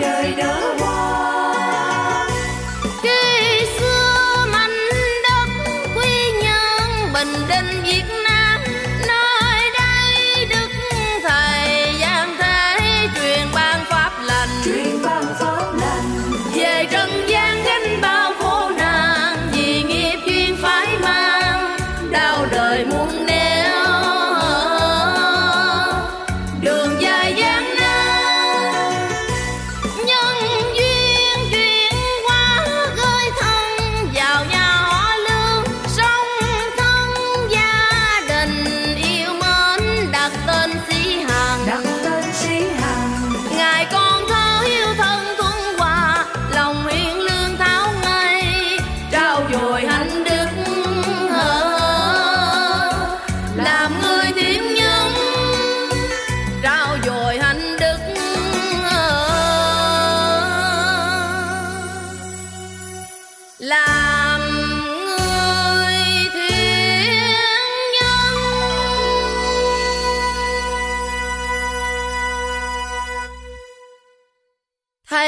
đời đỡ khi xưa mảnh đất quy nhân bình định việt nam nơi đây đức thầy giang thế truyền ban pháp lành.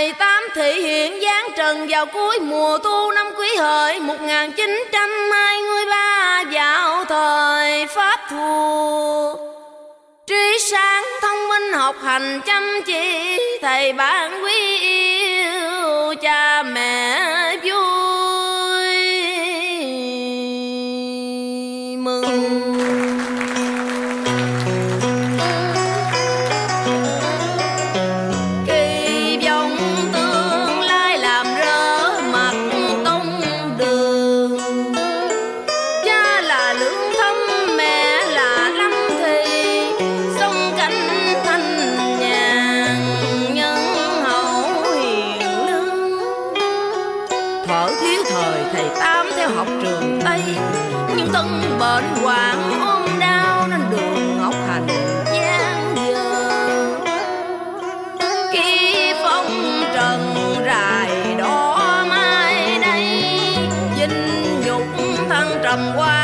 thầy tám thị hiện giáng trần vào cuối mùa thu năm quý hợi 1923 vào thời Pháp thua Trí sáng thông minh học hành chăm chỉ, Thầy bạn quý yêu cha. Thở thiếu thời thầy Tám theo học trường Tây. Nhưng tân bệnh hoạn ôm đau Nên đường Ngọc Hành gian dơ. Khi phong trần rài đỏ mai đây Dinh nhục thăng trầm qua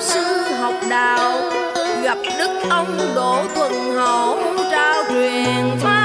sư học đạo gặp đức ông đỗ thuần hổ trao truyền pháp.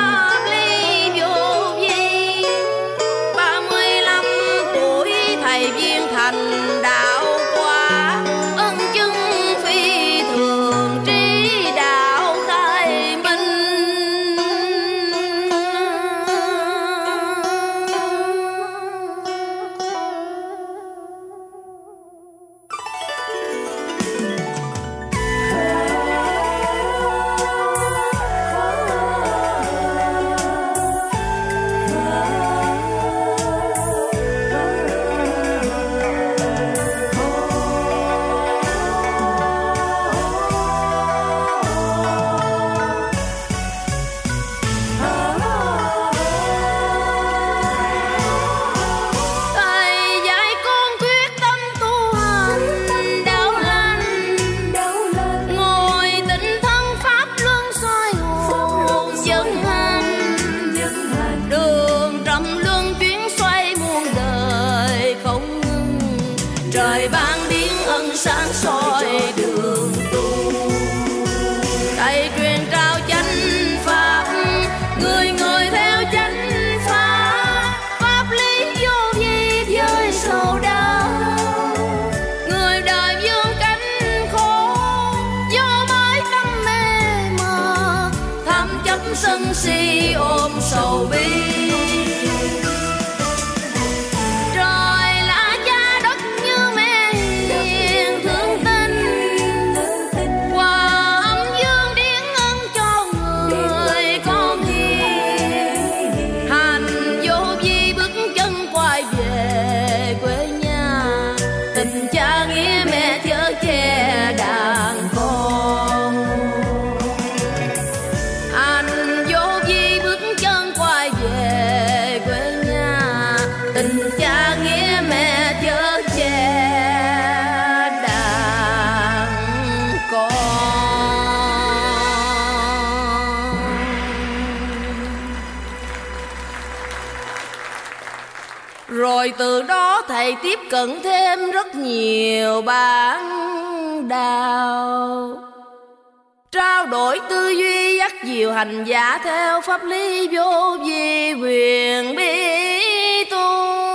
闪烁 rồi từ đó thầy tiếp cận thêm rất nhiều bạn đạo. Trao đổi tư duy, dắt diều hành giả theo pháp lý vô vi quyền bi tu.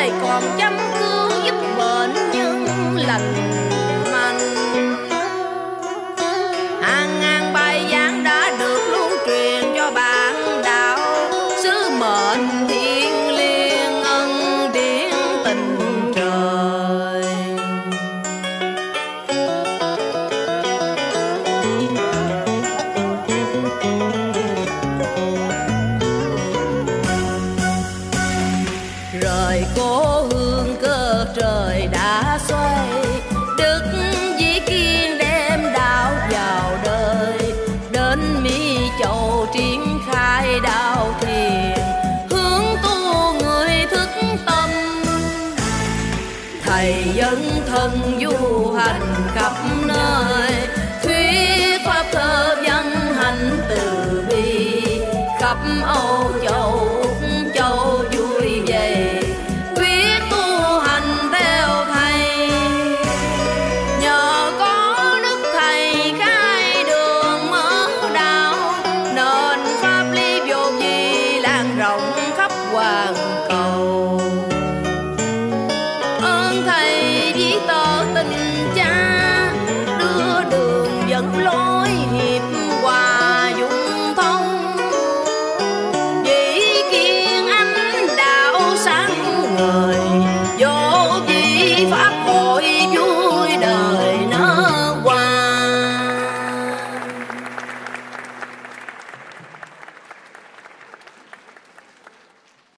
Người còn chăm cứu giúp bệnh nhân lành